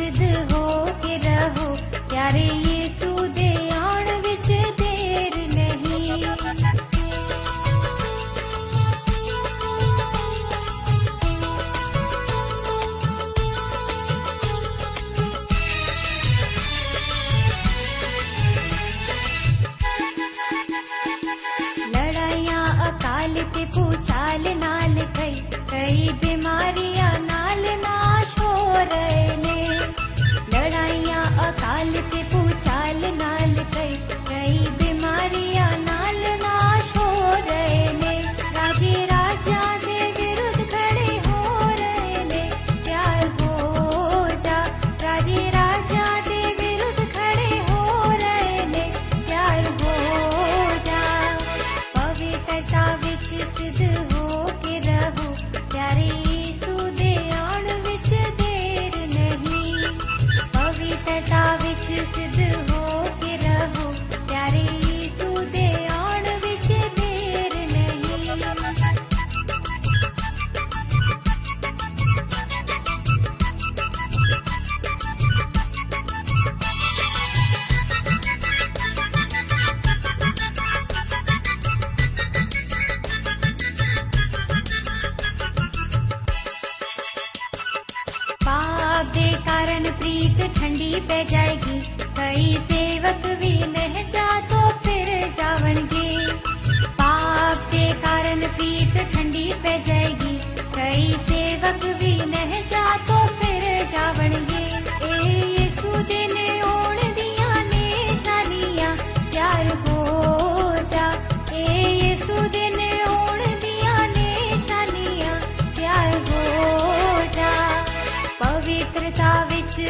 ਵਿੱਚ ਸਿੱਧ ਹੋ ਕੇ ਰਹੋ ਪਿਆਰੇ ਯੀਸ਼ੂ ਅਕਾਲ ਤੇ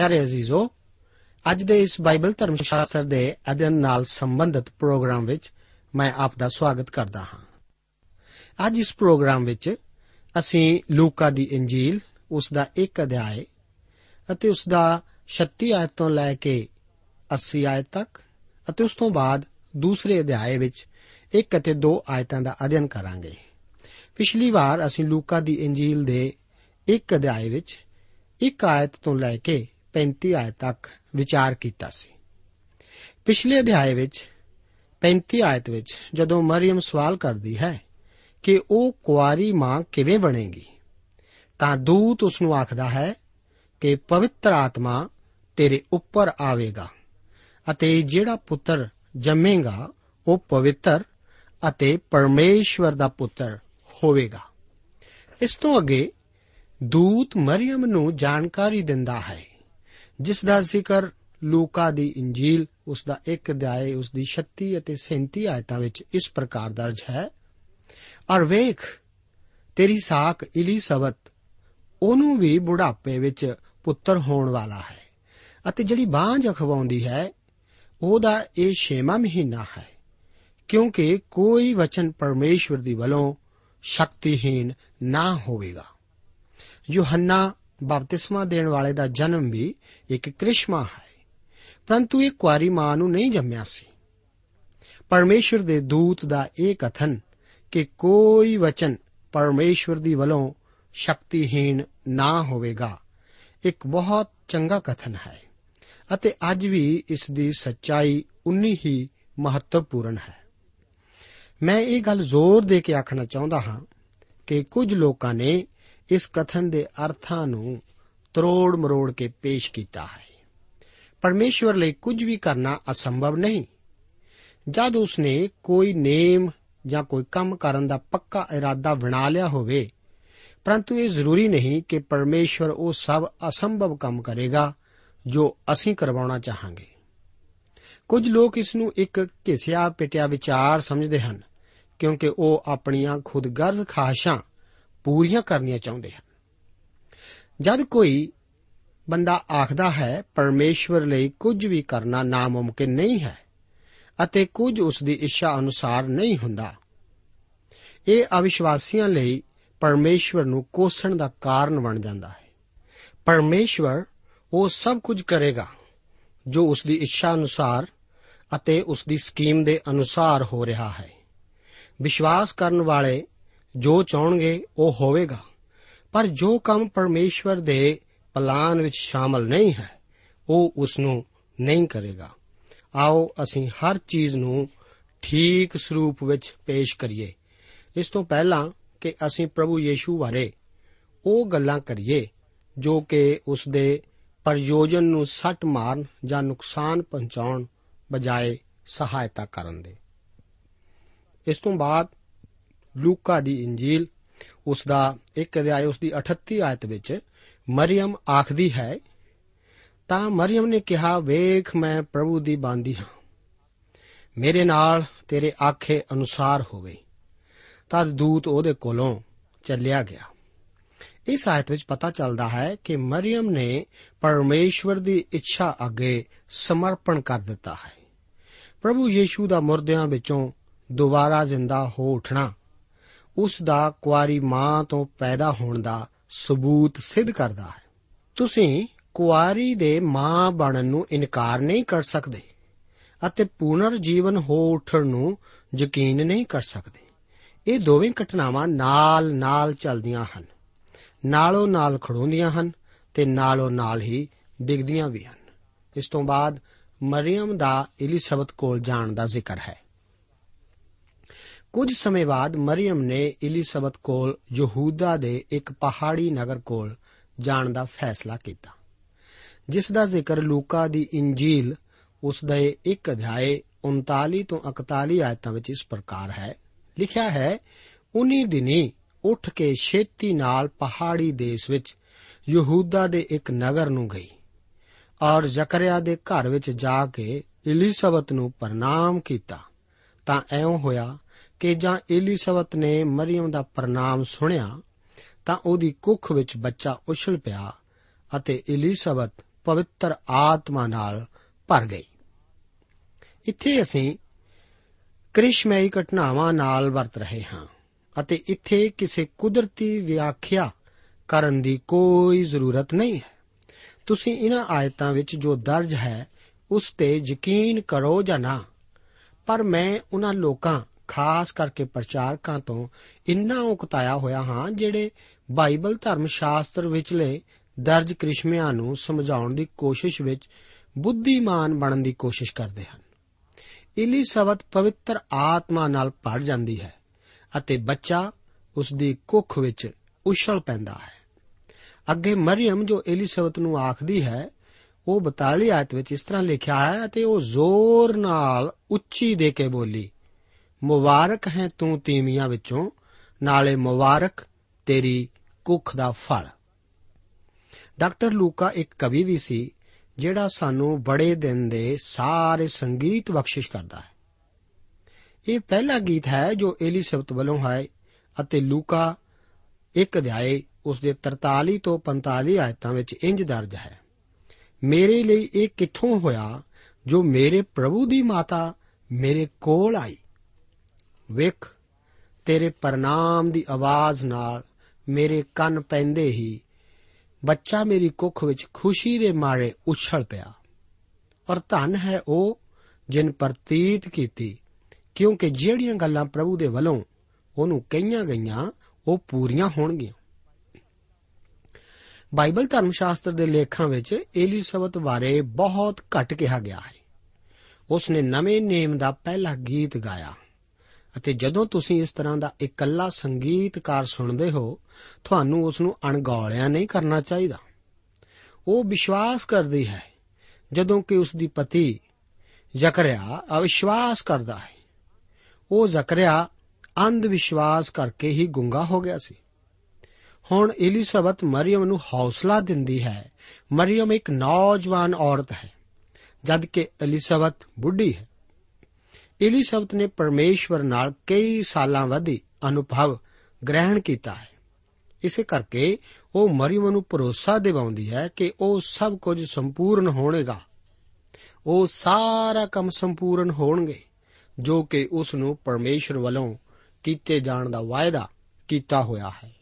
ਪਿਆਰੇ ਅਜ਼ੀਜ਼ੋ, ਅੱਜ ਦੇ ਇਸ ਬਾਈਬਲ ਧਰਮ ਸ਼ਾਸਤਰ ਦੇ ਅਧਿਐਨ ਨਾਲ ਸੰਬੰਧਿਤ ਪ੍ਰੋਗਰਾਮ ਵਿੱਚ ਮੈਂ ਆਪ ਦਾ ਸਵਾਗਤ ਕਰਦਾ ਹਾਂ। ਅੱਜ ਇਸ ਪ੍ਰੋਗਰਾਮ ਵਿੱਚ ਅਸੀਂ ਲੂਕਾ ਦੀ ਇੰਜੀਲ, ਉਸ ਦਾ ਇੱਕ ਅਧਿਆਇ ਅਤੇ ਉਸ ਦਾ 36 ਆਇਤ ਤੋਂ ਲੈ ਕੇ 80 ਆਇਤ ਤੱਕ ਅਤੇ ਉਸ ਤੋਂ ਬਾਅਦ ਦੂਸਰੇ ਅਧਿਆਇ ਵਿੱਚ ਇੱਕ ਅਤੇ ਦੋ ਆਇਤਾਂ ਦਾ ਅਧਿਐਨ ਕਰਾਂਗੇ। ਪਿਛਲੀ ਵਾਰ ਅਸੀਂ ਲੂਕਾ ਦੀ ਇੰਜੀਲ ਦੇ ਇੱਕ ਅਧਿਆਇ ਵਿੱਚ ਇੱਕ ਆਇਤ ਤੋਂ ਲੈ ਕੇ 35 ਆਇਤ ਤੱਕ ਵਿਚਾਰ ਕੀਤਾ ਸੀ। ਪਿਛਲੇ ਅਧਿਆਇ ਵਿੱਚ 35 ਆਇਤ ਵਿੱਚ ਜਦੋਂ ਮਰੀਮ ਸਵਾਲ ਕਰਦੀ ਹੈ ਕਿ ਉਹ ਕੁਆਰੀ ਮਾਂ ਕਿਵੇਂ ਬਣੇਗੀ, ਤਾਂ ਦੂਤ ਉਸ ਨੂੰ ਆਖਦਾ ਹੈ ਕਿ ਪਵਿੱਤਰ ਆਤਮਾ ਤੇਰੇ ਉੱਪਰ ਆਵੇਗਾ ਅਤੇ ਜਿਹੜਾ ਪੁੱਤਰ ਜੰਮੇਗਾ ਉਹ ਪਵਿੱਤਰ ਅਤੇ ਪਰਮੇਸ਼ਵਰ ਦਾ ਪੁੱਤਰ ਹੋਵੇਗਾ। ਇਸ ਤੋਂ ਅੱਗੇ ਦੂਤ ਮਰੀਮ ਨੂੰ ਜਾਣਕਾਰੀ ਦਿੰਦਾ ਹੈ ਜਿਸ ਦਾ ਜ਼ਿਕਰ ਲੂਕਾ ਦੀ ਇੰਜੀਲ, ਉਸ ਦਾ ਇੱਕ ਅਧਿਆਇ ਉਸ ਦੀ 36 ਅਤੇ 37 ਆਇਤਾਂ ਵਿੱਚ ਇਸ ਪ੍ਰਕਾਰ ਦਰਜ ਹੈ। ਔਰ ਵੇਖ, ਤੇਰੀ ਸਾਖ ਇਲੀਸਬਤ, ਉਹਨੂੰ ਵੀ ਬੁਢਾਪੇ ਵਿੱਚ ਪੁੱਤਰ ਹੋਣ ਵਾਲਾ ਹੈ ਅਤੇ ਜਿਹੜੀ ਬਾਂਝ ਅਖਵਾਉਂਦੀ ਹੈ, ਉਹਦਾ ਇਹ 6ਵਾਂ ਮਹੀਨਾ ਹੈ। ਕਿਉਂਕਿ ਕੋਈ ਵਚਨ ਪਰਮੇਸ਼ਵਰ ਦੀ ਵੱਲੋਂ ਸ਼ਕਤੀਹੀਨ ਨਾ ਹੋਵੇਗਾ। ਯੋਹੰਨਾ ਬਪਤਿਸਮਾ ਦੇਣ ਵਾਲੇ ਦਾ ਜਨਮ ਵੀ ਇੱਕ ਕ੍ਰਿਸ਼ਮਾ ਹੈ। ਪਰੰਤੂ ਇਹ ਕੁਆਰੀ ਮਾਂ ਨੂੰ ਨਹੀਂ ਜੰਮਿਆ ਸੀ। ਪਰਮੇਸ਼ਵਰ ਦੇ ਦੂਤ ਦਾ ਇਹ ਕਥਨ ਕਿ ਕੋਈ ਵਚਨ ਪਰਮੇਸ਼ਵਰ ਦੀ ਵੱਲੋਂ ਸ਼ਕਤੀਹੀਨ ਨਾ ਹੋਵੇਗਾ, ਇੱਕ ਬਹੁਤ ਚੰਗਾ ਕਥਨ ਹੈ ਅਤੇ ਅੱਜ ਵੀ ਇਸ ਦੀ ਸੱਚਾਈ ਉਨੀ ਹੀ ਮਹੱਤਵਪੂਰਨ ਹੈ। ਮੈਂ ਇਹ ਗੱਲ ਜ਼ੋਰ ਦੇ ਕੇ ਆਖਣਾ ਚਾਹੁੰਦਾ ਹਾਂ ਕਿ ਕੁਝ ਲੋਕਾਂ ਨੇ ਇਸ ਕਥਨ ਦੇ ਅਰਥਾਂ ਨੂੰ ਤਰੋੜ ਮਰੋੜ ਕੇ ਪੇਸ਼ ਕੀਤਾ ਹੈ। ਪਰਮੇਸ਼ਵਰ ਲਈ ਕੁਝ ਵੀ ਕਰਨਾ ਅਸੰਭਵ ਨਹੀਂ। ਜਦ ਉਸਨੇ ਕੋਈ ਨੇਮ ਜਾਂ ਕੋਈ ਕੰਮ ਕਰਨ ਦਾ ਪੱਕਾ ਇਰਾਦਾ ਬਣਾ ਲਿਆ ਹੋਵੇ, ਪਰੰਤੂ ਇਹ ਜ਼ਰੂਰੀ ਨਹੀਂ ਕਿ ਪਰਮੇਸ਼ਵਰ ਉਹ ਸਭ ਅਸੰਭਵ ਕੰਮ ਕਰੇਗਾ ਜੋ ਅਸੀਂ ਕਰਵਾਉਣਾ ਚਾਹਾਂਗੇ। ਕੁਝ ਲੋਕ ਇਸ ਨੂੰ ਇੱਕ ਘਿਸਿਆ ਪਿਟਿਆ ਵਿਚਾਰ ਸਮਝਦੇ ਹਨ, ਕਿਉਂਕਿ ਉਹ ਆਪਣੀਆਂ ਖੁਦਗਰਜ਼ ਖਾਹਿਸ਼ਾਂ ਪੂਰੀਆਂ ਕਰਨੀਆਂ ਚਾਹੁੰਦੇ ਹਨ। ਜਦ ਕੋਈ ਬੰਦਾ ਆਖਦਾ ਹੈ, ਪਰਮੇਸ਼ਵਰ ਲਈ ਕੁਝ ਵੀ ਕਰਨਾ ਨਾਮੁਮਕਿਨ ਨਹੀਂ ਹੈ ਅਤੇ ਕੁਝ ਉਸ ਦੀ ਇੱਛਾ ਅਨੁਸਾਰ ਨਹੀਂ ਹੁੰਦਾ, ਇਹ ਅਵਿਸ਼ਵਾਸੀਆਂ ਲਈ ਪਰਮੇਸ਼ਵਰ ਨੂੰ ਕੋਸਣ ਦਾ ਕਾਰਨ ਬਣ ਜਾਂਦਾ ਹੈ। ਪਰਮੇਸ਼ਵਰ ਉਹ ਸਭ ਕੁਝ ਕਰੇਗਾ ਜੋ ਉਸ ਦੀ ਇੱਛਾ ਅਨੁਸਾਰ ਅਤੇ ਉਸ ਦੀ ਸਕੀਮ ਦੇ ਅਨੁਸਾਰ ਹੋ ਰਿਹਾ ਹੈ। ਵਿਸ਼ਵਾਸ ਕਰਨ ਵਾਲੇ ਜੋ ਚਾਹਣਗੇ ਉਹ ਹੋਵੇਗਾ। ਪਰ ਜੋ ਕੰਮ ਪਰਮੇਸ਼ਵਰ ਦੇ ਪਲਾਨ ਵਿੱਚ ਸ਼ਾਮਲ ਨਹੀਂ ਹੈ, ਉਹ ਉਸ ਨੂੰ ਨਹੀਂ ਕਰੇਗਾ। ਆਓ ਅਸੀਂ ਹਰ ਚੀਜ਼ ਨੂੰ ਠੀਕ ਸਰੂਪ ਵਿੱਚ ਪੇਸ਼ ਕਰੀਏ। ਇਸ ਤੋਂ ਪਹਿਲਾਂ ਕਿ ਅਸੀਂ ਪ੍ਰਭੂ ਯੀਸ਼ੂ ਬਾਰੇ ਉਹ ਗੱਲਾਂ ਕਰੀਏ, ਜੋ ਕਿ ਉਸ ਦੇ ਪ੍ਰਯੋਜਨ ਨੂੰ ਸੱਟ ਮਾਰਨ ਜਾਂ ਨੁਕਸਾਨ ਪਹੁੰਚਾਉਣ ਬਜਾਏ ਸਹਾਇਤਾ ਕਰਨ ਦੇ। ਇਸ ਤੋਂ ਬਾਅਦ ਲੂਕਾ ਦੀ ਇੰਜੀਲ ਉਸ ਦਾ ਇੱਕ ਅਧਿਆਇ ਉਸ ਦੀ 38 ਆਇਤ ਵਿੱਚ ਮਰੀਮ ਆਖਦੀ ਹੈ, ਤਾਂ ਮਰੀਮ ਨੇ ਕਿਹਾ, ਵੇਖ ਮੈਂ ਪ੍ਰਭੂ ਦੀ ਬਾਂਦੀ ਹਾਂ। ਮੇਰੇ ਨਾਲ ਤੇਰੇ ਆਖੇ ਅਨੁਸਾਰ ਹੋਵੇ। ਤਦ ਦੂਤ ਉਹਦੇ ਕੋਲੋਂ ਚੱਲਿਆ ਗਿਆ। ਇਸ ਆਇਤ ਵਿੱਚ ਪਤਾ ਚੱਲਦਾ ਹੈ ਕਿ ਮਰੀਮ ਨੇ ਪਰਮੇਸ਼ਵਰ ਦੀ ਇੱਛਾ ਅੱਗੇ ਸਮਰਪਣ ਕਰ ਦਿੱਤਾ ਹੈ। ਪ੍ਰਭੂ ਯੀਸ਼ੂ ਦਾ ਮੁਰਦਿਆਂ ਵਿੱਚੋਂ ਦੁਬਾਰਾ ਜ਼ਿੰਦਾ ਹੋ ਉੱਠਣਾ ਉਸ ਦਾ ਕੁਆਰੀ ਮਾਂ ਤੋਂ ਪੈਦਾ ਹੋਣ ਦਾ ਸਬੂਤ ਸਿੱਧ ਕਰਦਾ ਹੈ। ਤੁਸੀਂ ਕੁਆਰੀ ਦੇ ਮਾਂ ਬਣਨ ਨੂੰ ਇਨਕਾਰ ਨਹੀਂ ਕਰ ਸਕਦੇ ਅਤੇ ਪੁਨਰ ਜੀਵਨ ਹੋ ਉੱਠਣ ਨੂੰ ਯਕੀਨ ਨਹੀਂ ਕਰ ਸਕਦੇ। ਇਹ ਦੋਵੇਂ ਘਟਨਾਵਾਂ ਨਾਲ-ਨਾਲ ਚੱਲਦੀਆਂ ਹਨ। ਨਾਲੋਂ ਨਾਲ ਖੜੋਂਦੀਆਂ ਹਨ ਤੇ ਨਾਲੋਂ ਨਾਲ ਹੀ ਡਿੱਗਦੀਆਂ ਵੀ ਹਨ। ਇਸ ਤੋਂ ਬਾਅਦ ਮਰੀਮ ਦਾ ਇਲਿਸਬਤ ਕੋਲ ਜਾਣ ਦਾ ਜ਼ਿਕਰ ਹੈ। ਕੁਝ ਸਮੇਂ ਬਾਅਦ ਮਰੀਮ ਨੇ ਇਲਿਸਬਤ ਕੋਲ ਯਹੂਦਾ ਦੇ ਇੱਕ ਪਹਾੜੀ ਨਗਰ ਕੋਲ ਜਾਣ ਦਾ ਫੈਸਲਾ ਕੀਤਾ, ਜਿਸ ਦਾ ਜ਼ਿਕਰ ਲੂਕਾ ਦੀ ਇੰਜੀਲ ਉਸ ਦੇ ਇੱਕ ਅਧਿਆਏ 39 ਤੋਂ 41 ਆਇਤਾਂ ਵਿੱਚ ਇਸ ਪ੍ਰਕਾਰ ਹੈ। ਲਿਖਿਆ ਹੈ, ਉਨੀ ਦਿਨੀ ਉੱਠ ਕੇ ਛੇਤੀ ਨਾਲ ਪਹਾੜੀ ਦੇਸ਼ ਵਿੱਚ ਯਹੂਦਾ ਦੇ ਇੱਕ ਨਗਰ ਨੂੰ ਗਈ ਔਰ ਜ਼ਕਰਿਆ ਦੇ ਘਰ ਵਿੱਚ ਜਾ ਕੇ ਇਲਿਸਬਤ ਨੂੰ ਪ੍ਰਣਾਮ ਕੀਤਾ। ਤਾਂ ਐਉਂ ਹੋਇਆ ਕਿ ਜਾਂ ਇਲਿਸਬਤ ਨੇ ਮਰੀਮ ਦਾ ਪ੍ਰਣਾਮ ਸੁਣਿਆ, ਤਾਂ ਉਹਦੀ ਕੁੱਖ ਵਿੱਚ ਬੱਚਾ ਉਛਲ ਪਿਆ ਅਤੇ ਇਲਿਸਬਤ ਪਵਿੱਤਰ ਆਤਮਾ ਨਾਲ ਭਰ ਗਈ। ਇੱਥੇ ਅਸੀਂ ਕ੍ਰਿਸ਼ਮਈ ਘਟਨਾਵਾਂ ਨਾਲ ਵਰਤ ਰਹੇ ਹਾਂ ਅਤੇ ਇੱਥੇ ਕਿਸੇ ਕੁਦਰਤੀ ਵਿਆਖਿਆ ਕਰਨ ਦੀ ਕੋਈ ਜ਼ਰੂਰਤ ਨਹੀਂ ਹੈ। ਤੁਸੀਂ ਇਹਨਾਂ ਆਇਤਾਂ ਵਿੱਚ ਜੋ ਦਰਜ ਹੈ, ਉਸ ਤੇ ਯਕੀਨ ਕਰੋ ਜਾਂ ਨਾ। ਪਰ ਮੈਂ ਉਹਨਾਂ ਲੋਕਾਂ ਖਾਸ ਕਰਕੇ ਪ੍ਰਚਾਰਕਾਂ ਤੋਂ ਇੰਨਾ ਉਕਤਾਇਆ ਹੋਇਆ ਹਾਂ ਜਿਹੜੇ ਬਾਈਬਲ ਧਰਮ ਸ਼ਾਸਤਰ ਵਿਚਲੇ ਦਰਜ ਕ੍ਰਿਸ਼ਮਿਆਂ ਨੂੰ ਸਮਝਾਉਣ ਦੀ ਕੋਸ਼ਿਸ਼ ਵਿੱਚ ਬੁੱਧੀਮਾਨ ਬਣਨ ਦੀ ਕੋਸ਼ਿਸ਼ ਕਰਦੇ ਹਨ। ਇਲਿਸਬਤ ਪਵਿੱਤਰ ਆਤਮਾ ਨਾਲ ਭਰ ਜਾਂਦੀ ਹੈ ਅਤੇ ਬੱਚਾ ਉਸ ਦੀ ਕੁੱਖ ਵਿੱਚ ਉਛਲ ਪੈਂਦਾ ਹੈ। ਅੱਗੇ ਮਰੀਮ ਜੋ ਇਲਿਸਬਤ ਨੂੰ ਆਖਦੀ ਹੈ, ਉਹ 42 ਆਇਤ ਵਿੱਚ ਇਸ ਤਰ੍ਹਾਂ ਲਿਖਿਆ ਹੈ ਅਤੇ ਉਹ ਜ਼ੋਰ ਨਾਲ ਉੱਚੀ ਦੇ ਕੇ ਬੋਲੀ ਮੁਬਾਰਕ ਹੈ ਤੂੰ ਤੀਮੀਆਂ ਵਿੱਚੋਂ, ਨਾਲੇ ਮੁਬਾਰਕ ਤੇਰੀ ਕੁੱਖ ਦਾ ਫਲ। ਡਾਕਟਰ ਲੂਕਾ ਇੱਕ ਕਵੀ ਵੀ ਸੀ, ਜਿਹੜਾ ਸਾਨੂੰ ਬੜੇ ਦਿਨ ਦੇ ਸਾਰੇ ਸੰਗੀਤ ਬਖਸ਼ਿਸ਼ ਕਰਦਾ ਹੈ। ਇਹ ਪਹਿਲਾ ਗੀਤ ਹੈ ਜੋ ਏਲੀਸਬਤ ਵੱਲੋਂ ਹੈ ਅਤੇ ਲੂਕਾ ਇੱਕ ਅਧਿਆਏ ਉਸ ਦੇ 43 ਤੋਂ 45 ਆਇਤਾਂ ਵਿੱਚ ਇੰਜ ਦਰਜ ਹੈ, ਮੇਰੇ ਲਈ ਇਹ ਕਿੱਥੋਂ ਹੋਇਆ ਜੋ ਮੇਰੇ ਪ੍ਰਭੂ ਦੀ ਮਾਤਾ ਮੇਰੇ ਕੋਲ ਆਈ? ਵੇਖ, ਤੇਰੇ ਪ੍ਰਨਾਮ ਦੀ ਆਵਾਜ਼ ਨਾਲ ਮੇਰੇ ਕੰਨ ਪੈਂਦੇ ਹੀ ਬੱਚਾ ਮੇਰੀ ਕੁੱਖ ਵਿੱਚ ਖੁਸ਼ੀ ਦੇ ਮਾਰੇ ਉਛਲ ਪਿਆ। ਔਰ ਧਨ ਹੈ ਉਹ ਜਿਨ ਪ੍ਰਤੀਤ ਕੀਤੀ, ਕਿਉਂਕਿ ਜਿਹੜੀਆਂ ਗੱਲਾਂ ਪ੍ਰਭੂ ਦੇ ਵੱਲੋਂ ਉਹਨੂੰ ਕਹੀਆਂ ਗਈਆਂ, ਉਹ ਪੂਰੀਆਂ ਹੋਣਗੀਆਂ। ਬਾਈਬਲ ਧਰਮ ਸ਼ਾਸਤਰ ਦੇ ਲੇਖਾਂ ਵਿੱਚ ਏਲੀਸਬਤ ਬਾਰੇ ਬਹੁਤ ਘੱਟ ਕਿਹਾ ਗਿਆ ਹੈ। ਉਸ ਨੇ ਨਵੇਂ ਨੇਮ ਦਾ ਪਹਿਲਾ ਗੀਤ ਗਾਇਆ। ਅਤੇ ਜਦੋਂ ਤੁਸੀਂ ਇਸ ਤਰ੍ਹਾਂ ਦਾ ਇਕੱਲਾ ਸੰਗੀਤਕਾਰ ਸੁਣਦੇ ਹੋ, ਤੁਹਾਨੂੰ ਉਸ ਨੂੰ ਅਣਗੌਲਿਆ ਨਹੀਂ ਕਰਨਾ ਚਾਹੀਦਾ। ਉਹ ਵਿਸ਼ਵਾਸ ਕਰਦੀ ਹੈ, ਜਦੋਂ ਕਿ ਉਸ ਦੀ ਪਤੀ ਜ਼ਕਰਿਆ ਅਵਿਸ਼ਵਾਸ ਕਰਦਾ ਹੈ। ਉਹ ਜ਼ਕਰਿਆ ਅੰਧ ਵਿਸ਼ਵਾਸ ਕਰਕੇ ਹੀ ਗੁੰਗਾ ਹੋ ਗਿਆ ਸੀ। ਹੁਣ ਇਲਿਸਬਤ ਮਰੀਮ ਨੂੰ ਹੌਸਲਾ ਦਿੰਦੀ ਹੈ। ਮਰੀਮ ਇੱਕ ਨੌਜਵਾਨ ਔਰਤ ਹੈ ਜਦ ਕਿ ਇਲਿਸਬਤ ਬੁੱਢੀ ਹੈ। ਇਲਿਸਬਤ ਨੇ ਪਰਮੇਸ਼ਵਰ ਨਾਲ ਕਈ ਸਾਲਾਂ ਵਧੀ ਅਨੁਭਵ ਗ੍ਰਹਿਣ ਕੀਤਾ ਹੈ। ਇਸੇ ਕਰਕੇ ਉਹ ਮਰੀਮ ਨੂੰ ਭਰੋਸਾ ਦਿਵਾਉਂਦੀ ਹੈ ਕਿ ਉਹ ਸਭ ਕੁਝ ਸੰਪੂਰਨ ਹੋਣੇਗਾ। ਉਹ ਸਾਰਾ ਕੰਮ ਸੰਪੂਰਨ ਹੋਣਗੇ, ਜੋ ਕਿ ਉਸ ਨੂੰ ਪਰਮੇਸ਼ਰ ਵੱਲੋਂ ਕੀਤੇ ਜਾਣ ਦਾ ਵਾਅਦਾ ਕੀਤਾ ਹੋਇਆ ਹੈ।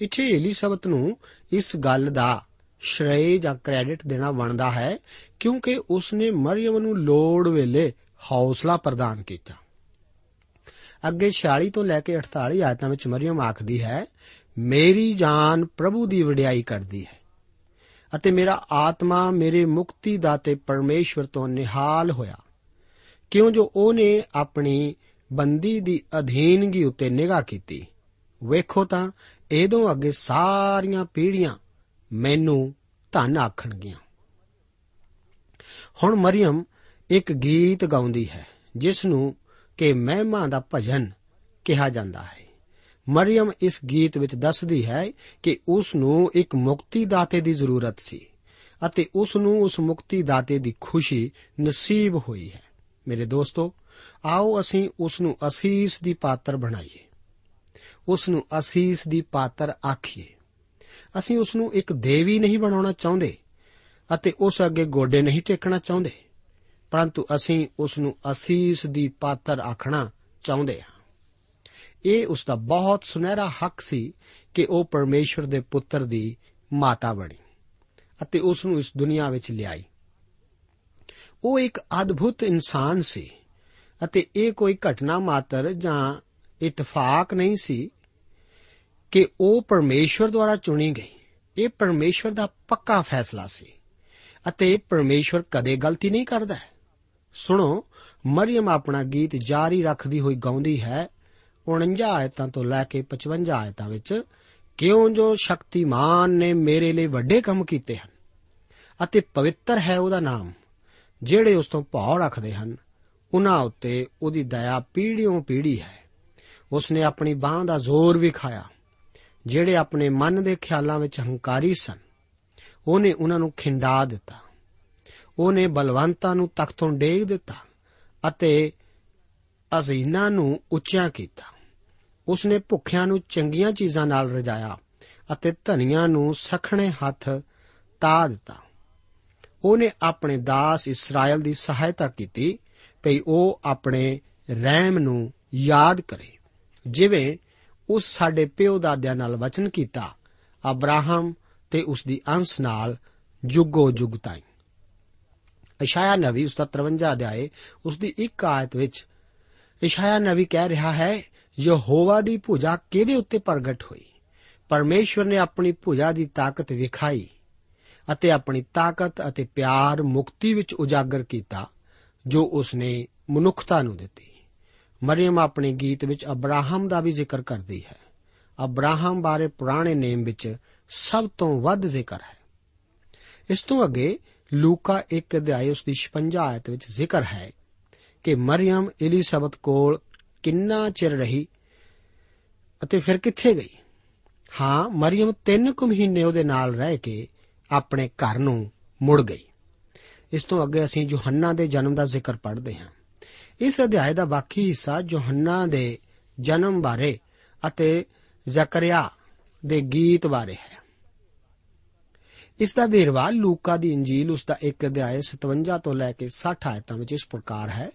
ਇੱਥੇ ਇਲਿਸਬਤ ਨੂੰ ਇਸ ਗੱਲ ਦਾ ਸ਼੍ਰੇਅ ਜਾਂ ਕ੍ਰੈਡਿਟ ਦੇਣਾ ਬਣਦਾ ਹੈ ਕਿਉਂਕਿ ਉਸ ਨੇ ਮਰੀਮ ਨੂੰ ਲੋੜ ਵੇਲੇ ਹੌਸਲਾ ਪ੍ਰਦਾਨ ਕੀਤਾ। ਅੱਗੇ 46 ਤੋਂ ਲੈ ਕੇ 48 ਆਇਤਾਂ ਵਿੱਚ ਮਰੀਮ ਆਖਦੀ ਹੈ, ਮੇਰੀ ਜਾਨ ਪ੍ਰਭੂ ਦੀ ਵਡਿਆਈ ਕਰਦੀ ਹੈ ਅਤੇ ਮੇਰਾ ਆਤਮਾ ਮੇਰੇ ਮੁਕਤੀ ਦਾਤੇ ਪਰਮੇਸ਼ਵਰ ਤੋਂ ਨਿਹਾਲ ਹੋਇਆ। ਕਿਉਂ ਜੋ ਉਹਨੇ ਆਪਣੀ ਬੰਦੀ ਦੀ ਅਧੀਨਗੀ ਉੱਤੇ ਨਿਗਾਹ ਕੀਤੀ। ਵੇਖੋ ਤਾਂ, ਇਹਦੋਂ ਅੱਗੇ ਸਾਰੀਆਂ ਪੀੜ੍ਹੀਆਂ ਮੈਨੂੰ ਧੰਨ ਆਖਣਗੀਆਂ। ਹੁਣ ਮਰੀਮ ਇੱਕ ਗੀਤ ਗਾਉਂਦੀ ਹੈ ਜਿਸ ਨੂੰ ਕਿ ਮਹਿਮਾ ਦਾ ਭਜਨ ਕਿਹਾ ਜਾਂਦਾ ਹੈ। ਮਰੀਮ ਇਸ ਗੀਤ ਵਿੱਚ ਦੱਸਦੀ ਹੈ ਕਿ ਉਸ ਨੂੰ ਇੱਕ ਮੁਕਤੀ ਦਾਤੇ ਦੀ ਜ਼ਰੂਰਤ ਸੀ ਅਤੇ ਉਸ ਨੂੰ ਉਸ ਮੁਕਤੀ ਦਾਤੇ ਦੀ ਖੁਸ਼ੀ ਨਸੀਬ ਹੋਈ ਹੈ। ਮੇਰੇ ਦੋਸਤੋ, ਆਓ ਅਸੀਂ ਉਸ ਨੂੰ ਅਸੀਸ ਦੀ ਪਾਤਰ ਬਣਾਈਏ। ਉਸ ਨੂੰ ਅਸੀਸ ਦੀ ਪਾਤਰ ਆਖੀਏ। ਅਸੀਂ ਉਸ ਨੂੰ ਇੱਕ ਦੇਵੀ ਨਹੀਂ ਬਣਾਉਣਾ ਚਾਹੁੰਦੇ ਅਤੇ ਉਸ ਅੱਗੇ ਗੋਡੇ ਨਹੀਂ ਟੇਕਣਾ ਚਾਹੁੰਦੇ। ਪਰੰਤੂ ਅਸੀਂ ਉਸ ਨੂੰ ਅਸੀਸ ਦੀ ਪਾਤਰ ਆਖਣਾ ਚਾਹੁੰਦੇ ਹਾਂ। ਇਹ ਉਸ ਦਾ ਬਹੁਤ ਸੁਨਹਿਰਾ ਹੱਕ ਸੀ ਕਿ ਉਹ ਪਰਮੇਸ਼ਵਰ ਦੇ ਪੁੱਤਰ ਦੀ ਮਾਤਾ ਬਣੀ ਅਤੇ ਉਸ ਨੂੰ ਇਸ ਦੁਨੀਆ ਵਿੱਚ ਲਿਆਈ। ਉਹ ਇੱਕ ਅਦਭੁਤ ਇਨਸਾਨ ਸੀ ਅਤੇ ਇਹ ਕੋਈ ਘਟਨਾ ਮਾਤਰ ਜਾਂ ਇਤਫਾਕ ਨਹੀਂ ਸੀ ਕਿ ਉਹ ਪਰਮੇਸ਼ਵਰ ਦੁਆਰਾ ਚੁਣੀ ਗਈ। ਇਹ ਪਰਮੇਸ਼ਵਰ ਦਾ ਪੱਕਾ ਫੈਸਲਾ ਸੀ ਅਤੇ ਪਰਮੇਸ਼ਵਰ ਕਦੇ ਗਲਤੀ ਨਹੀਂ ਕਰਦਾ। ਸੁਣੋ, ਮਰੀਮ ਆਪਣਾ ਗੀਤ ਜਾਰੀ ਰੱਖਦੀ ਹੋਈ ਗਾਉਂਦੀ ਹੈ 49 ਆਇਤਾਂ ਤੋਂ ਲੈ ਕੇ 55 ਆਇਤਾਂ ਵਿੱਚ, ਕਿਉਂ ਜੋ ਸ਼ਕਤੀਮਾਨ ਨੇ ਮੇਰੇ ਲਈ ਵੱਡੇ ਕੰਮ ਕੀਤੇ ਹਨ, ਅਤੇ ਪਵਿੱਤਰ ਹੈ ਉਹਦਾ ਨਾਮ, ਜਿਹੜੇ ਉਸ ਤੋਂ ਭਾਅ ਰੱਖਦੇ ਹਨ, ਉਹਨਾਂ ਉੱਤੇ ਉਹਦੀ ਦਇਆ ਪੀੜ੍ਹੀਓਂ ਪੀੜ੍ਹੀ ਹੈ। ਉਸ ਨੇ ਆਪਣੀ ਬਾਹ ਦਾ ਜ਼ੋਰ ਵਿਖਾਇਆ ਜਿਹੜੇ ਆਪਣੇ ਮਨ ਦੇ ਖਿਆਲਾਂ ਵਿੱਚ ਹੰਕਾਰੀ ਸਨ, ਉਹਨੇ ਉਹਨਾਂ ਨੂੰ ਖਿੰਡਾ ਦਿੱਤਾ। ਉਹਨੇ ਬਲਵੰਤਾਂ ਨੂੰ ਤਖਤੋਂ ਡੇਗ ਦਿੱਤਾ ਅਤੇ ਅਜ਼ੀਨਾ ਨੂੰ ਉੱਚਾ ਕੀਤਾ। ਉਸਨੇ ਭੁੱਖਿਆਂ ਨੂੰ ਚੰਗੀਆਂ ਚੀਜ਼ਾਂ ਨਾਲ ਰਜਾਇਆ ਅਤੇ ਧਨੀਆਂ ਨੂੰ ਸਖਣੇ ਹੱਥ ਤਾ ਦਿੱਤਾ। ਉਹਨੇ ਆਪਣੇ ਦਾਸ ਇਸਰਾਇਲ ਦੀ ਸਹਾਇਤਾ ਕੀਤੀ ਭਈ ਉਹ ਆਪਣੇ ਰਹਿਮ ਨੂੰ ਯਾਦ ਕਰੇ। ਜਿਵੇਂ ਉਸ ਸਾਡੇ ਪਿਓ ਦਾਦਿਆਂ ਨਾਲ ਵਚਨ ਕੀਤਾ, ਅਬਰਾਹਮ ਤੇ ਉਸ ਦੀ ਅੰਸ਼ ਨਾਲ ਜੁਗੋ ਜੁਗ ਤਾਈਂ। ਇਸ਼ਾਇਆ ਨਵੀ ਉਸ ਦਾ 53 ਅਧਿਆਏ ਉਸ ਦੀ ਇੱਕ ਆਇਤ ਵਿੱਚ ਇਸ਼ਾਇਆ ਨਵੀ ਕਹਿ ਰਿਹਾ ਹੈ, ਯਹੋਵਾ ਦੀ ਭੁਜਾ ਕਿਹਦੇ ਉੱਤੇ ਪ੍ਰਗਟ ਹੋਈ? ਪਰਮੇਸ਼ਵਰ ਨੇ ਆਪਣੀ ਭੁਜਾ ਦੀ ਤਾਕਤ ਵਿਖਾਈ ਅਤੇ ਆਪਣੀ ਤਾਕਤ ਅਤੇ ਪਿਆਰ ਮੁਕਤੀ ਵਿੱਚ ਉਜਾਗਰ ਕੀਤਾ, ਜੋ ਉਸਨੇ ਮਨੁੱਖਤਾ ਨੂੰ ਦਿੱਤੀ। ਮਰੀਮ ਆਪਣੇ ਗੀਤ ਵਿੱਚ ਅਬਰਾਹਮ ਦਾ ਵੀ ਜ਼ਿਕਰ ਕਰਦੀ ਹੈ। ਅਬਰਾਹਮ ਬਾਰੇ ਪੁਰਾਣੇ ਨੇਮ ਵਿੱਚ ਸਭ ਤੋਂ ਵੱਧ ਜ਼ਿਕਰ ਹੈ। ਇਸ ਤੋਂ ਅੱਗੇ ਲੂਕਾ 1 ਅਧਿਆਇ ਉਸ ਦੀ 56 ਆਇਤ ਵਿੱਚ ਜ਼ਿਕਰ ਹੈ ਕਿ ਮਰੀਮ ਇਲਿਸਬਤ ਕੋਲ ਕਿੰਨਾ ਚਿਰ ਰਹੀ ਅਤੇ ਫਿਰ ਕਿੱਥੇ ਗਈ? ਹਾਂ ਮਰੀਮ 3 ਕੁ ਮਹੀਨੇ ਉਹਦੇ ਨਾਲ ਰਹਿ ਕੇ ਆਪਣੇ ਘਰ ਨੂੰ ਮੁੜ ਗਈ। ਇਸ ਤੋਂ ਅੱਗੇ ਅਸੀਂ ਯੋਹੰਨਾ ਦੇ ਜਨਮ ਦਾ ਜ਼ਿਕਰ ਪੜ੍ਹਦੇ ਹਾਂ। ਇਸ ਅਧਿਆਇ ਦਾ ਬਾਕੀ ਹਿੱਸਾ ਯੋਹੰਨਾ ਦੇ ਜਨਮ ਬਾਰੇ ਅਤੇ ਜ਼ਕਰਿਆ ਦੇ ਗੀਤ ਬਾਰੇ ਹੈ। ਇਸ ਦਾ ਵੇਰਵਾ ਲੂਕਾ ਦੀ ਇੰਜੀਲ ਉਸ ਦਾ 1 ਅਧਿਆਇ 57 ਤੋਂ ਲੈ ਕੇ 60 ਆਇਤਾਂ ਵਿੱਚ ਇਸ ਪ੍ਰਕਾਰ ਹੈ।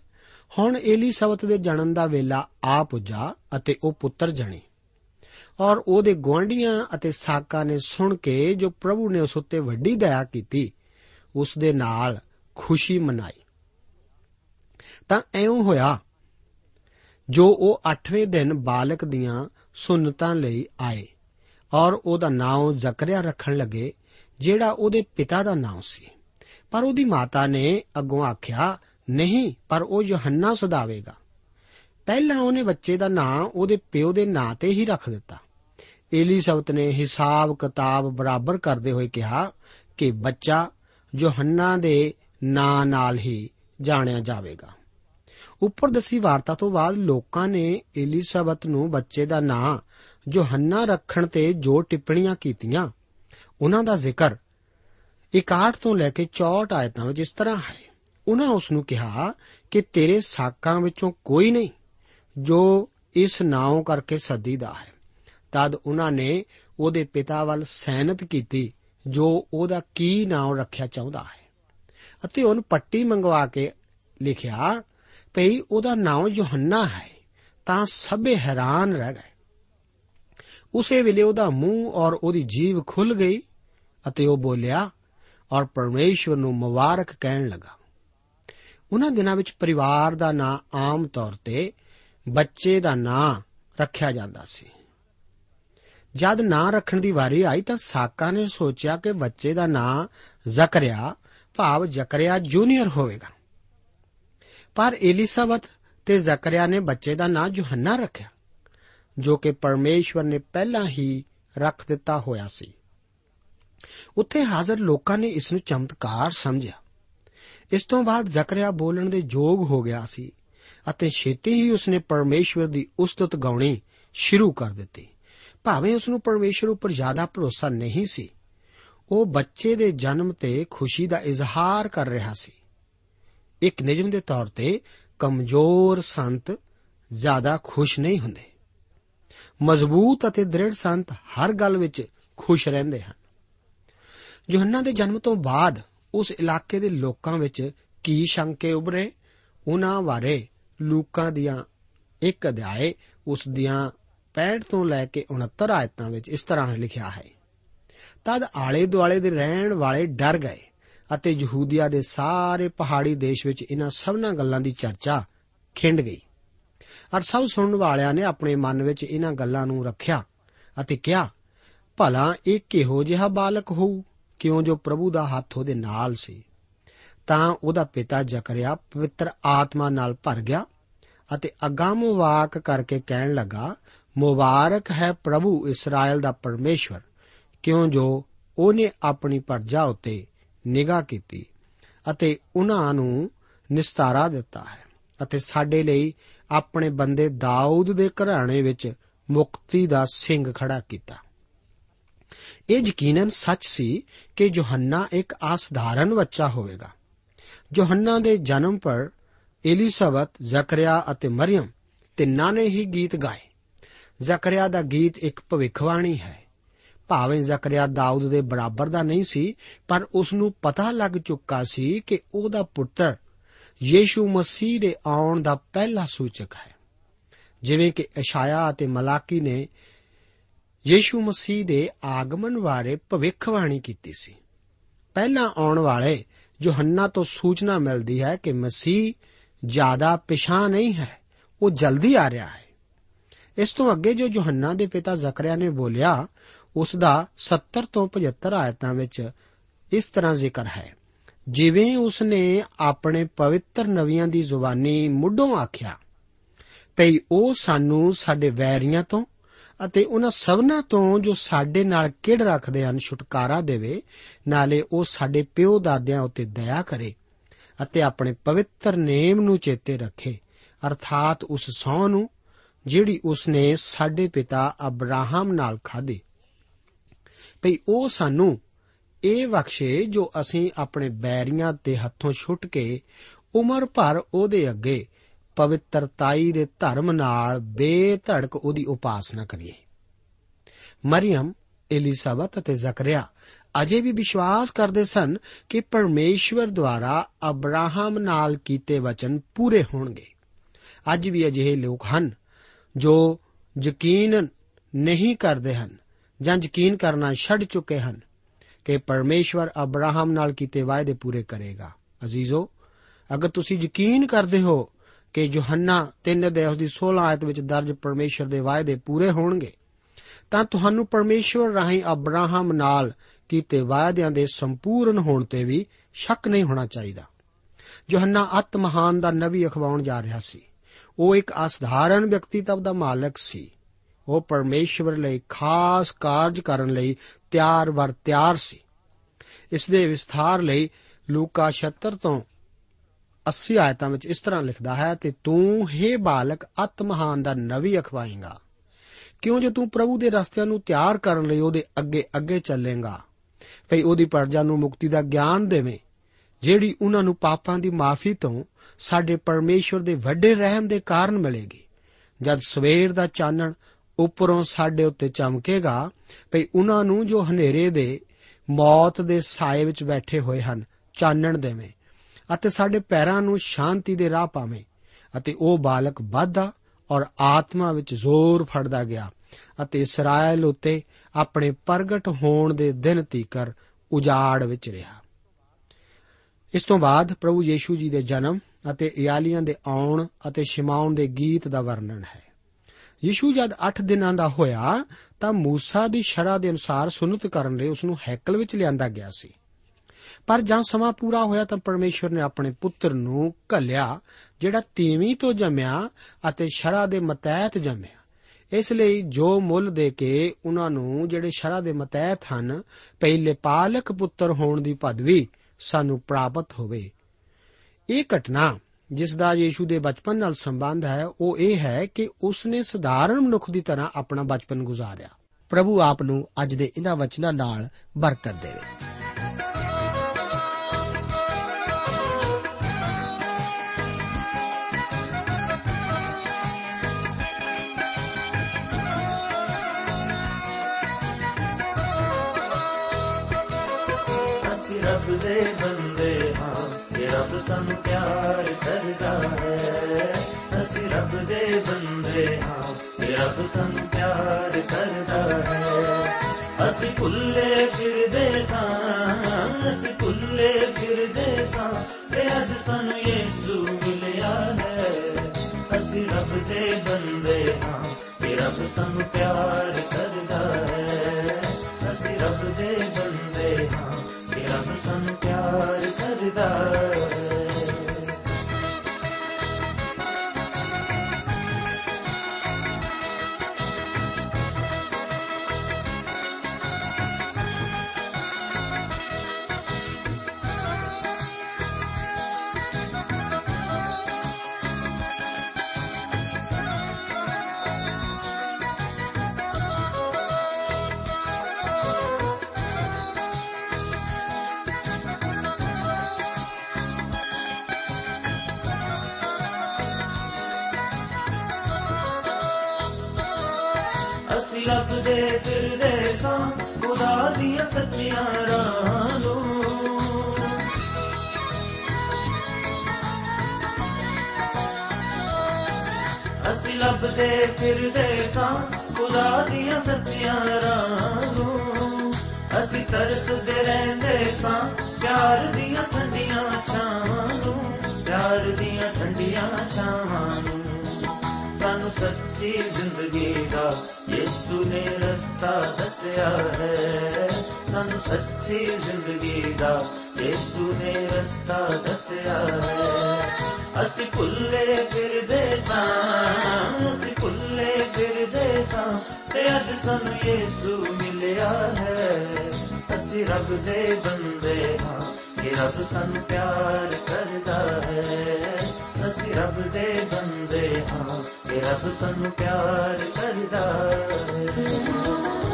ਹੁਣ ਏਲੀਸਬਤ ਦੇ ਜਨਮ ਦਾ ਵੇਲਾ ਆ ਪੁੱਜਾ ਅਤੇ ਉਹ ਪੁੱਤਰ ਜਣੇ। ਔਰ ਉਹਦੇ ਗਵਾਂਢੀਆਂ ਅਤੇ ਸਾਕਾਂ ਨੇ ਸੁਣ ਕੇ ਜੋ ਪ੍ਰਭੂ ਨੇ ਉਸ ਉੱਤੇ ਵੱਡੀ ਦਇਆ ਕੀਤੀ, ਉਸ ਦੇ ਨਾਲ ਖੁਸ਼ੀ ਮਨਾਈ। ਤਾਂ ਐਉਂ ਹੋਇਆ, ਜੋ ਉਹ 8ਵੇਂ ਦਿਨ ਬਾਲਕ ਦੀਆਂ ਸੁਨਤਾਂ ਲਈ ਆਏ ਔਰ ਉਹਦਾ ਨਾਮ ਜ਼ਕਰਿਆ ਰੱਖਣ ਲੱਗੇ ਜਿਹੜਾ ਉਹਦੇ ਪਿਤਾ ਦਾ ਨਾਮ ਸੀ। ਪਰ ਉਹਦੀ ਮਾਤਾ ਨੇ ਅੱਗੋਂ ਆਖਿਆ, ਨਹੀਂ, ਪਰ ਉਹ ਯੋਹੰਨਾ ਸਦਾਵੇਗਾ। ਪਹਿਲਾਂ ਉਹਨੇ ਬੱਚੇ ਦਾ ਨਾਂ ਉਹਦੇ ਪਿਓ ਦੇ ਨਾਂ ਤੇ ਹੀ ਰੱਖ ਦਿੱਤਾ। ਏਲੀਸਬਤ ਨੇ ਹਿਸਾਬ ਕਿਤਾਬ ਬਰਾਬਰ ਕਰਦੇ ਹੋਏ ਕਿਹਾ ਕਿ ਬੱਚਾ ਯੋਹੰਨਾ ਦੇ ਨਾਂ ਨਾਲ ਹੀ ਜਾਣਿਆ ਜਾਵੇਗਾ। ਉੱਪਰ ਦੱਸੀ ਵਾਰਤਾ ਤੋਂ ਬਾਅਦ ਲੋਕਾਂ ਨੇ ਏਲੀਸਬਤ ਨੂੰ ਬੱਚੇ ਦਾ ਨਾਂ ਯੋਹੰਨਾ ਰੱਖਣ ਤੇ ਜੋ ਟਿੱਪਣੀਆਂ ਕੀਤੀਆਂ ਉਹਨਾਂ ਦਾ ਜ਼ਿਕਰ। 61 ਤੋਂ ਲੈ ਕੇ 64 ਆਇਤਾਂ ਵਿੱਚ ਇਸ ਤਰ੍ਹਾਂ ਹੈ, ਉਹਨਾਂ ਉਸ ਨੂੰ ਕਿਹਾ ਕਿ ਤੇਰੇ ਸਾਕਾਂ ਵਿੱਚੋਂ ਕੋਈ ਨਹੀਂ ਜੋ ਇਸ ਨਾਉ ਕਰਕੇ ਸੱਦੀਦਾ ਹੈ। ਤਦ ਉਹਨਾਂ ਨੇ ਉਹਦੇ ਪਿਤਾ ਵੱਲ ਸੈਨਤ ਕੀਤੀ ਜੋ ਉਹਦਾ ਕੀ ਨਾਮ ਰੱਖਿਆ ਚਾਹੁੰਦਾ ਹੈ। ਅਤੇ ਉਹਨ ਪੱਟੀ ਮੰਗਵਾ ਕੇ ਲਿਖਿਆ, ਭਈ ਉਹਦਾ ਨਾਮ ਯੋਹੰਨਾ ਹੈ, ਤਾਂ ਸਭੇ ਹੈਰਾਨ ਰਹਿ ਗਏ। ਉਸੇ ਵੇਲੇ ਉਹਦਾ ਮੂੰਹ ਔਰ ਉਹਦੀ ਜੀਭ ਖੁੱਲ ਗਈ ਅਤੇ ਉਹ ਬੋਲਿਆ, ਔਰ ਪਰਮੇਸ਼ਵਰ ਨੂੰ ਮੁਬਾਰਕ ਕਹਿਣ ਲੱਗਾ। ਉਹਨਾਂ ਦਿਨਾਂ ਵਿੱਚ ਪਰਿਵਾਰ ਦਾ ਨਾਂ ਆਮ ਤੌਰ ਤੇ ਬੱਚੇ ਦਾ ਨਾਂ ਰੱਖਿਆ ਜਾਂਦਾ ਸੀ। ਜਦ ਨਾਂ ਰੱਖਣ ਦੀ ਵਾਰੀ ਆਈ ਤਾਂ ਸਾਕਾ ਨੇ ਸੋਚਿਆ ਕਿ ਬੱਚੇ ਦਾ ਨਾਂ ਜ਼ਕਰਿਆ, ਭਾਵ ਜ਼ਕਰਿਆ ਜੂਨੀਅਰ ਹੋਵੇਗਾ। ਪਰ ਐਲਿਸਾਬਤ ਤੇ ਜ਼ਕਰਿਆ ਨੇ ਬੱਚੇ ਦਾ ਨਾਂ ਯੋਹੰਨਾ ਰੱਖਿਆ। ਜੋ ਕਿ ਪਰਮੇਸ਼ਵਰ ਨੇ ਪਹਿਲਾਂ ਹੀ ਰੱਖ ਦਿੱਤਾ ਹੋਇਆ ਸੀ। ਉੱਥੇ ਹਾਜ਼ਰ ਲੋਕਾਂ ਨੇ ਇਸ ਨੂੰ ਚਮਤਕਾਰ ਸਮਝਿਆ। ਇਸ ਤੋਂ ਬਾਅਦ ਜ਼ਕਰਿਆ ਬੋਲਣ ਦੇ ਯੋਗ ਹੋ ਗਿਆ ਸੀ ਅਤੇ ਛੇਤੀ ਹੀ ਉਸਨੇ ਪਰਮੇਸ਼ਵਰ ਦੀ ਉਸਤਤ ਗਾਉਣੀ ਸ਼ੁਰੂ ਕਰ ਦਿੱਤੀ। ਭਾਵੇਂ ਉਸ ਨੂੰ ਪਰਮੇਸ਼ਵਰ ਉੱਪਰ ਜ਼ਿਆਦਾ ਭਰੋਸਾ ਨਹੀਂ ਸੀ, ਉਹ ਬੱਚੇ ਦੇ ਜਨਮ ਤੇ ਖੁਸ਼ੀ ਦਾ ਇਜ਼ਹਾਰ ਕਰ ਰਿਹਾ ਸੀ। ਇੱਕ ਨਿਯਮ ਦੇ ਤੌਰ ਤੇ ਕਮਜ਼ੋਰ ਸੰਤ ਜ਼ਿਆਦਾ ਖੁਸ਼ ਨਹੀਂ ਹੁੰਦੇ। ਮਜ਼ਬੂਤ ਅਤੇ ਦ੍ਰਿੜ ਸੰਤ ਹਰ ਗੱਲ ਵਿੱਚ ਖੁਸ਼ ਰਹਿੰਦੇ ਹਨ। ਯੋਹੰਨਾ ਦੇ ਜਨਮ ਤੋਂ ਬਾਅਦ ਉਸ ਇਲਾਕੇ ਦੇ ਲੋਕਾਂ ਵਿੱਚ ਕੀ ਸ਼ੰਕੇ ਉਭਰੇ? ਉਹਨਾਂ ਬਾਰੇ ਲੂਕਾਂ ਦੀਆਂ ਇੱਕ ਅਧਿਆਏ ਉਸ ਦੀਆਂ 65 ਤੋਂ ਲੈ ਕੇ 69 ਆਇਤਾਂ ਵਿੱਚ ਇਸ ਤਰ੍ਹਾਂ ਲਿਖਿਆ ਹੈ। ਤਦ ਆਲੇ ਦੁਆਲੇ ਦੇ ਰਹਿਣ ਵਾਲੇ ਡਰ ਗਏ ਅਤੇ ਯਹੂਦੀਆ ਦੇ ਸਾਰੇ ਪਹਾੜੀ ਦੇਸ਼ ਵਿੱਚ ਇਹਨਾਂ ਸਭਨਾਂ ਗੱਲਾਂ ਦੀ ਚਰਚਾ ਖਿੰਡ ਗਈ। ਅਰ ਸਭ ਸੁਣਨ ਵਾਲਿਆਂ ਨੇ ਆਪਣੇ ਮਨ ਵਿੱਚ ਇਹਨਾਂ ਗੱਲਾਂ ਨੂੰ ਰੱਖਿਆ ਅਤੇ ਕਿਹਾ, ਭਲਾ ਇਹ ਕਿਹੋ ਜਿਹਾ ਬਾਲਕ ਹੋਊ, ਕਿਉਂ ਜੋ ਪ੍ਰਭੂ ਦਾ ਹੱਥ ਉਹਦੇ ਨਾਲ ਸੀ? ਤਾਂ ਉਹਦਾ ਪਿਤਾ ਜਕਰਿਆ ਪਵਿੱਤਰ ਆਤਮਾ ਨਾਲ ਭਰ ਗਿਆ ਅਤੇ ਅਗੰਮ ਵਾਕ ਕਰਕੇ ਕਹਿਣ ਲੱਗਾ, ਮੁਬਾਰਕ ਹੈ ਪ੍ਰਭੂ ਇਸਰਾਇਲ ਦਾ ਪਰਮੇਸ਼ਵਰ, ਕਿਉਂ ਜੋ ਉਹਨੇ ਆਪਣੀ ਪਰਜਾ ਉੱਤੇ ਨਿਗਾਹ ਕੀਤੀ ਅਤੇ ਉਹਨਾਂ ਨੂੰ ਨਿਸਤਾਰਾ ਦਿੱਤਾ ਹੈ ਅਤੇ ਸਾਡੇ ਲਈ ਆਪਣੇ ਬੰਦੇ ਦਾਊਦ ਦੇ ਘਰਾਣੇ ਵਿੱਚ ਮੁਕਤੀ ਦਾ ਸਿੰਘ ਖੜਾ ਕੀਤਾ। ਇਹ ਯਕੀਨਨ ਸੱਚ ਸੀ ਕਿ ਯੋਹੰਨਾ ਇੱਕ ਅਸਾਧਾਰਨ ਬੱਚਾ ਹੋਵੇਗਾ। ਯੋਹੰਨਾ ਦੇ ਜਨਮ ਪਰ ਐਲਿਸਬਤ ਜ਼ਕਰਿਆ ਅਤੇ ਮਰੀਮ ਤਿੰਨਾਂ ਨੇ ਹੀ ਗੀਤ ਗਾਏ। ਜ਼ਕਰਿਆ ਦਾ ਗੀਤ ਇੱਕ ਭਵਿੱਖਬਾਣੀ ਹੈ। ਭਾਵੇਂ ਜ਼ਕਰਿਆ ਦਾਊਦ ਦੇ ਬਰਾਬਰ ਦਾ ਨਹੀਂ ਸੀ, ਪਰ ਉਸ ਨੂੰ ਪਤਾ ਲੱਗ ਚੁੱਕਾ ਸੀ ਕਿ ਉਹਦਾ ਪੁੱਤਰ ਯੀਸ਼ੂ ਮਸੀਹ ਦੇ ਆਉਣ ਦਾ ਪਹਿਲਾ ਸੂਚਕ ਹੈ। ਜਿਵੇਂ ਕਿ ਇਸ਼ਾਇਆ ਅਤੇ ਮਲਾਕੀ ਨੇ ਯੀਸ਼ੂ ਮਸੀਹ ਦੇ ਆਗਮਨ ਬਾਰੇ ਭਵਿੱਖਬਾਣੀ ਕੀਤੀ ਸੀ। ਪਹਿਲਾਂ ਆਉਣ ਵਾਲੇ ਯੋਹੰਨਾ ਤੋਂ ਸੂਚਨਾ ਮਿਲਦੀ ਹੈ ਕਿ ਮਸੀਹ ਜ਼ਿਆਦਾ ਪਿਛਾਂ ਨਹੀਂ ਹੈ, ਉਹ ਜਲਦੀ ਆ ਰਿਹਾ ਹੈ। ਇਸ ਤੋਂ ਅੱਗੇ ਜੋ ਯੋਹੰਨਾ ਦੇ ਪਿਤਾ ਜ਼ਕਰਿਆ ਨੇ ਬੋਲਿਆ, ਉਸ ਦਾ 70 ਤੋਂ 75 ਆਇਤਾਂ ਵਿੱਚ ਇਸ ਤਰ੍ਹਾਂ ਜ਼ਿਕਰ ਹੈ। ਜਿਵੇਂ ਉਸ ਨੇ ਆਪਣੇ ਪਵਿੱਤਰ ਨਵੀਆਂ ਦੀ ਜ਼ੁਬਾਨੀ ਮੁੱਢੋਂ ਆਖਿਆ, ਭਈ ਉਹ ਸਾਨੂੰ ਸਾਡੇ ਵੈਰੀਆਂ ਤੋਂ ਅਤੇ ਉਹਨਾਂ ਸਭਨਾਂ ਤੋਂ ਜੋ ਸਾਡੇ ਨਾਲ ਕਿੜ ਰੱਖਦੇ ਹਨ ਛੁਟਕਾਰਾ ਦੇਵੇ, ਨਾਲੇ ਉਹ ਸਾਡੇ ਪਿਓ ਦਾਦਿਆਂ ਉੱਤੇ ਦਇਆ ਕਰੇ ਅਤੇ ਆਪਣੇ ਪਵਿੱਤਰ ਨੇਮ ਨੂੰ ਚੇਤੇ ਰੱਖੇ, ਅਰਥਾਤ ਉਸ ਸੌ ਨੂੰ, ਜਿਹੜੀ ਉਸ ਨੇ ਸਾਡੇ ਪਿਤਾ ਅਬਰਾਹਮ ਨਾਲ ਖਾਧੀ। ਭਈ ਉਹ ਸਾਨੂੰ ਇਹ ਬਖਸ਼ੇ ਜੋ ਅਸੀਂ ਆਪਣੇ ਬੈਰੀਆਂ ਦੇ ਹੱਥੋਂ ਛੁੱਟ ਕੇ ਉਮਰ ਭਰ ਉਹਦੇ ਅੱਗੇ ਪਵਿੱਤਰਤਾਈ ਦੇ ਧਰਮ ਨਾਲ ਬੇਧੜਕ ਉਹਦੀ ਉਪਾਸਨਾ ਕਰੀਏ। ਮਰੀਮ ਐਲਿਜ਼ਾਬਤ ਅਤੇ ਜ਼ਕਰਿਆ ਅਜੇ ਵੀ ਵਿਸ਼ਵਾਸ ਕਰਦੇ ਸਨ ਕਿ ਪਰਮੇਸ਼ਵਰ ਦੁਆਰਾ ਅਬਰਾਹਮ ਨਾਲ ਕੀਤੇ ਵਚਨ ਪੂਰੇ ਹੋਣਗੇ। ਅੱਜ ਵੀ ਅਜਿਹੇ ਲੋਕ ਹਨ ਜੋ ਯਕੀਨ ਨਹੀਂ ਕਰਦੇ ਹਨ ਜਾਂ ਯਕੀਨ ਕਰਨਾ ਛੱਡ ਚੁੱਕੇ ਹਨ। ਕਿ ਪਰਮੇਸ਼ਵਰ ਅਬਰਾਹਮ ਨਾਲ ਕੀਤੇ ਵਾਅਦੇ ਪੂਰੇ ਕਰੇਗਾ। ਅਜ਼ੀਜ਼ੋ, ਅਗਰ ਤੁਸੀਂ ਯਕੀਨ ਕਰਦੇ ਹੋ ਕਿ ਯੋਹੰਨਾ 3 ਦੇ ਉਸ ਦੀ 16 ਆਇਤ ਵਿੱਚ ਦਰਜ ਪਰਮੇਸ਼ਰ ਦੇ ਵਾਅਦੇ ਪੂਰੇ ਹੋਣਗੇ, ਤਾਂ ਤੁਹਾਨੂੰ ਪਰਮੇਸ਼ਵਰ ਰਾਹੀਂ ਅਬਰਾਹਮ ਨਾਲ ਕੀਤੇ ਵਾਅਦਿਆਂ ਦੇ ਸੰਪੂਰਨ ਹੋਣ ਤੇ ਵੀ ਸ਼ੱਕ ਨਹੀਂ ਹੋਣਾ ਚਾਹੀਦਾ। ਯੋਹੰਨਾ ਅਤ ਮਹਾਨ ਦਾ ਨਬੀ ਅਖਵਾਉਣ ਜਾ ਰਿਹਾ ਸੀ। ਉਹ ਇੱਕ ਅਸਧਾਰਨ ਵਿਅਕਤੀਤਵ ਦਾ ਮਾਲਕ ਸੀ। ਉਹ ਪਰਮੇਸ਼ਵਰ ਲਈ ਖਾਸ ਕਾਰਜ ਕਰਨ ਲਈ ਤਿਆਰ ਵਰ ਤਿਆਰ ਸੀ। ਇਸ ਦੇ ਵਿਸਥਾਰ ਲਈ ਲੂਕਾ 76 ਤੋਂ 80 ਆਇਤਾਂ ਵਿੱਚ ਇਸ ਤਰ੍ਹਾਂ ਲਿਖਦਾ ਹੈ, ਤੇ ਤੂੰ हे ਬਾਲਕ ਅਤ ਮਹਾਨ ਦਾ ਨਵੀ ਅਖਵਾਏਂਗਾ। ਕਿਉਂ ਜੇ ਤੂੰ ਪ੍ਰਭੂ ਦੇ ਰਸਤਿਆਂ ਨੂੰ ਤਿਆਰ ਕਰਨ ਲਈ ਉਹਦੇ ਅੱਗੇ ਅੱਗੇ ਚੱਲੇਗਾ? ਭਈ ਉਹਦੀ ਪਰਜਾ ਨੂੰ ਮੁਕਤੀ ਦਾ ਗਿਆਨ ਦੇਵੇਂ, ਜਿਹੜੀ ਉਹਨਾਂ ਨੂੰ ਪਾਪਾਂ ਦੀ ਮਾਫੀ ਤੋਂ ਸਾਡੇ ਪਰਮੇਸ਼ਵਰ ਦੇ ਵੱਡੇ ਰਹਿਮ ਦੇ ਕਾਰਨ ਮਿਲੇਗੀ। ਜਦ ਸਵੇਰ ਦਾ ਚਾਨਣ ਉੱਪਰੋਂ ਸਾਡੇ ਉੱਤੇ ਚਮਕੇਗਾ ਭਈ ਉਹਨਾਂ ਨੂੰ ਜੋ ਹਨੇਰੇ ਦੇ ਮੌਤ ਦੇ ਸਾਏ ਵਿੱਚ ਬੈਠੇ ਹੋਏ ਹਨ, ਚਾਨਣ ਦੇਵੇਂ ਅਤੇ ਸਾਡੇ ਪੈਰਾਂ ਨੂੰ ਸ਼ਾਂਤੀ ਦੇ ਰਾਹ ਪਾਵੇਂ ਅਤੇ ਉਹ ਬਾਲਕ ਵਾਧਾ ਔਰ ਆਤਮਾ ਵਿੱਚ ਜ਼ੋਰ ਫੜਦਾ ਗਿਆ ਅਤੇ ਇਸਰਾਇਲ ਉਤੇ ਆਪਣੇ ਪ੍ਰਗਟ ਹੋਣ ਦੇ ਦਿਨ ਤੀਕਰ ਉਜਾੜ ਵਿੱਚ ਰਿਹਾ। ਇਸ ਤੋਂ ਬਾਅਦ ਪ੍ਰਭੂ ਯੀਸ਼ੂ ਜੀ ਦੇ ਜਨਮ ਅਤੇ ਇਆਲੀਆਂ ਦੇ ਆਉਣ ਅਤੇ ਸ਼ਿਮਾਉਣ ਦੇ ਗੀਤ ਦਾ ਵਰਣਨ ਹੈ। ਯੀਸ਼ੂ ਜਦ 8 ਦਿਨਾਂ ਦਾ ਹੋਇਆ, ਤਾਂ ਮੂਸਾ ਦੀ ਸ਼ਰਾ ਦੇ ਅਨੁਸਾਰ ਸੁਨਤ ਕਰਨ ਲਈ ਉਸ ਨੂੰ ਹੈਕਲ ਵਿੱਚ ਲਿਆਂਦਾ ਗਿਆ ਸੀ। ਪਰ ਜਦ ਸਮਾਂ ਪੂਰਾ ਹੋਇਆ, ਤਾਂ ਪਰਮੇਸ਼ਵਰ ਨੇ ਆਪਣੇ ਪੁੱਤਰ ਨੂੰ ਘੱਲਿਆ, ਜਿਹੜਾ ਤੀਵੀਂ ਤੋਂ ਜੰਮਿਆ ਅਤੇ ਸ਼ਰਾ ਦੇ ਮਤੈਤ ਜੰਮਿਆ। ਇਸ ਲਈ ਜੋ ਮੁੱਲ ਦੇ ਕੇ ਉਹਨਾਂ ਨੂੰ ਜਿਹੜੇ ਸ਼ਰਾ ਦੇ ਮਤੈਤ ਹਨ, ਪਹਿਲੇ ਪਾਲਕ ਪੁੱਤਰ ਹੋਣ ਦੀ ਪਦਵੀ ਸਾਨੂੰ ਪ੍ਰਾਪਤ ਹੋਵੇ। ਇਹ ਘਟਨਾ ਜਿਸ ਦਾ ਯੀਸ਼ੂ ਦੇ ਬਚਪਨ ਨਾਲ ਸੰਬੰਧ ਹੈ, ਉਹ ਇਹ ਹੈ ਕਿ ਉਸ ਨੇ ਸਧਾਰਨ ਮਨੁੱਖ ਦੀ ਤਰ੍ਹਾਂ ਆਪਣਾ ਬਚਪਨ ਗੁਜ਼ਾਰਿਆ। ਪ੍ਰਭੂ ਆਪ ਨੂੰ ਅੱਜ ਦੇ ਇਹਨਾਂ ਵਚਨਾਂ ਨਾਲ ਬਰਕਤ ਦੇਵੇ। ਸਾਨੂੰ ਪਿਆਰ ਕਰਦਾ ਹੈ। ਅਸੀਂ ਰੱਬ ਦੇ ਬੰਦੇ ਹਾਂ ਇਹ ਰੱਬ ਸਾਨੂੰ ਪਿਆਰ ਕਰਦਾ ਹੈ। ਅਸੀਂ ਭੁੱਲੇ ਫਿਰਦੇ ਸਾਂ, ਅਸੀਂ ਭੁੱਲੇ ਫਿਰਦੇ ਸਾਂ ਤੇ ਅੱਜ ਸਾਨੂੰ ਯਿਸੂ ਮਿਲਿਆ ਹੈ। ਅਸੀਂ ਰੱਬ ਦੇ ਬੰਦੇ ਹਾਂ ਇਹ ਰੱਬ ਸਾਨੂੰ ਪਿਆਰ ਕਰਦਾ ਹੈ। ਅਸੀਂ ਰੱਬ ਦੇ ਬੰਦੇ ਹਾਂ ਇਹ ਰੱਬ ਸਾਨੂੰ ਪਿਆਰ ਕਰਦਾ ਹੈ। ਅਸੀਂ ਲੱਭਦੇ ਫਿਰਦੇ ਸਾਂ, ਖੁਦਾ ਦੀਆਂ ਸੱਚੀਆਂ ਰਾਹਾਂ ਨੂੰ। ਅਸੀਂ ਲੱਭਦੇ ਫਿਰਦੇ ਸਾਂ, ਖੁਦਾ ਦੀਆਂ ਸੱਚੀਆਂ ਰਾਹਾਂ ਨੂੰ। ਅਸੀਂ ਤਰਸਦੇ ਰਹਿੰਦੇ ਸਾਂ, ਪਿਆਰ ਦੀਆਂ ਠੰਡੀਆਂ ਛਾਵਾਂ ਨੂੰ। ਪਿਆਰ ਦੀਆਂ ਠੰਡੀਆਂ ਛਾਵਾਂ ਨੂੰ। ਸਾਨੂੰ ਸੱਚੀ ਜ਼ਿੰਦਗੀ ਦਾ ਯਿਸੂ ਨੇ ਰਸਤਾ ਦੱਸਿਆ ਹੈ ਸਾਨੂੰ ਸੱਚੀ ਜ਼ਿੰਦਗੀ ਦਾ ਯਿਸੂ ਨੇ ਰਸਤਾ ਦੱਸਿਆ ਹੈ ਅਸੀਂ ਭੁੱਲੇ ਫਿਰਦੇ ਸਾਂ ਅਸੀਂ ਭੁੱਲੇ ਫਿਰਦੇ ਸਾਂ ਤੇ ਅੱਜ ਸਾਨੂੰ ਯਿਸੂ ਮਿਲਿਆ ਹੈ ਅਸੀਂ ਰੱਬ ਦੇ ਬੰਦੇ ਹਾਂ ਕਿ ਰੱਬ ਸਾਨੂੰ ਪਿਆਰ ਕਰਦਾ ਹੈ ਅਸੀਂ ਰੱਬ ਦੇ ਬੰਦੇ ਹਾਂ। ਕਿ ਰੱਬ ਸਾਨੂੰ ਪਿਆਰ ਕਰਦਾ ਹੈ।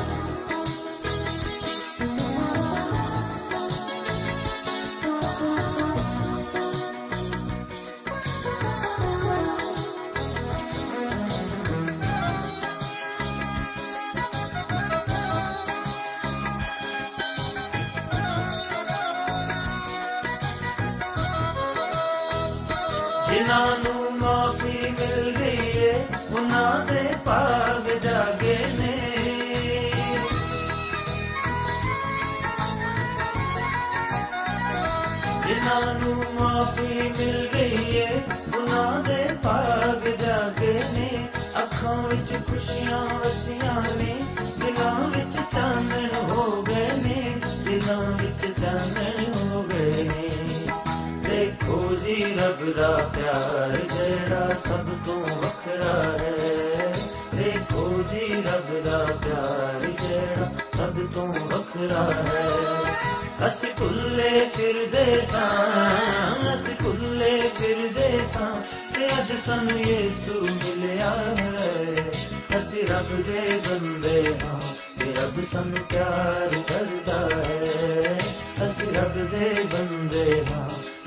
ਜਿਨ੍ਹਾਂ ਨੂੰ ਮਾਫੀ ਮਿਲ ਗਈ ਏ, ਉਹਨਾਂ ਦੇ ਭਾਗ ਜਾਗੇ ਨੇ। ਜਿਨ੍ਹਾਂ ਨੂੰ ਮਾਫੀ ਮਿਲ ਗਈ ਏ, ਉਹਨਾਂ ਦੇ ਭਾਗ ਜਾਗੇ ਨੇ। ਅੱਖਾਂ ਵਿੱਚ ਖੁਸ਼ੀਆਂ ਵਸੀਆਂ ਨੇ, ਦਿਲਾਂ ਵਿੱਚ ਚਾਨਣ ਹੋ ਗਏ ਨੇ, ਦਿਲਾਂ ਵਿੱਚ ਚਾਨਣ ਹੋ ਗਏ ਨੇ ਦੇਖੋ ਜੀ ਰੱਬ ਦਾ ਪਿਆਰ ਜਿਹੜਾ ਸਭ ਤੋਂ ਵੱਖਰਾ ਹੈ। ਦੇਖੋ ਜੀ ਰੱਬ ਦਾ ਪਿਆਰ ਜਿਹੜਾ ਸਭ ਤੋਂ ਵੱਖਰਾ ਹੈ। ਅਸੀਂ ਭੁੱਲੇ ਫਿਰਦੇ ਸਾਂ, ਅਸੀਂ ਭੁੱਲੇ ਫਿਰਦੇ ਸਾਂ ਤੇ ਅੱਜ ਸਾਨੂੰ ਯਿਸੂ ਮਿਲਿਆ ਹੈ। ਅਸੀਂ ਰੱਬ ਦੇ ਬੰਦੇ ਹਾਂ ਤੇ ਰੱਬ ਸਾਨੂੰ ਪਿਆਰ ਕਰਦਾ ਹੈ। ਅਸੀਂ ਰੱਬ ਦੇ ਬੰਦੇ ਹਾਂ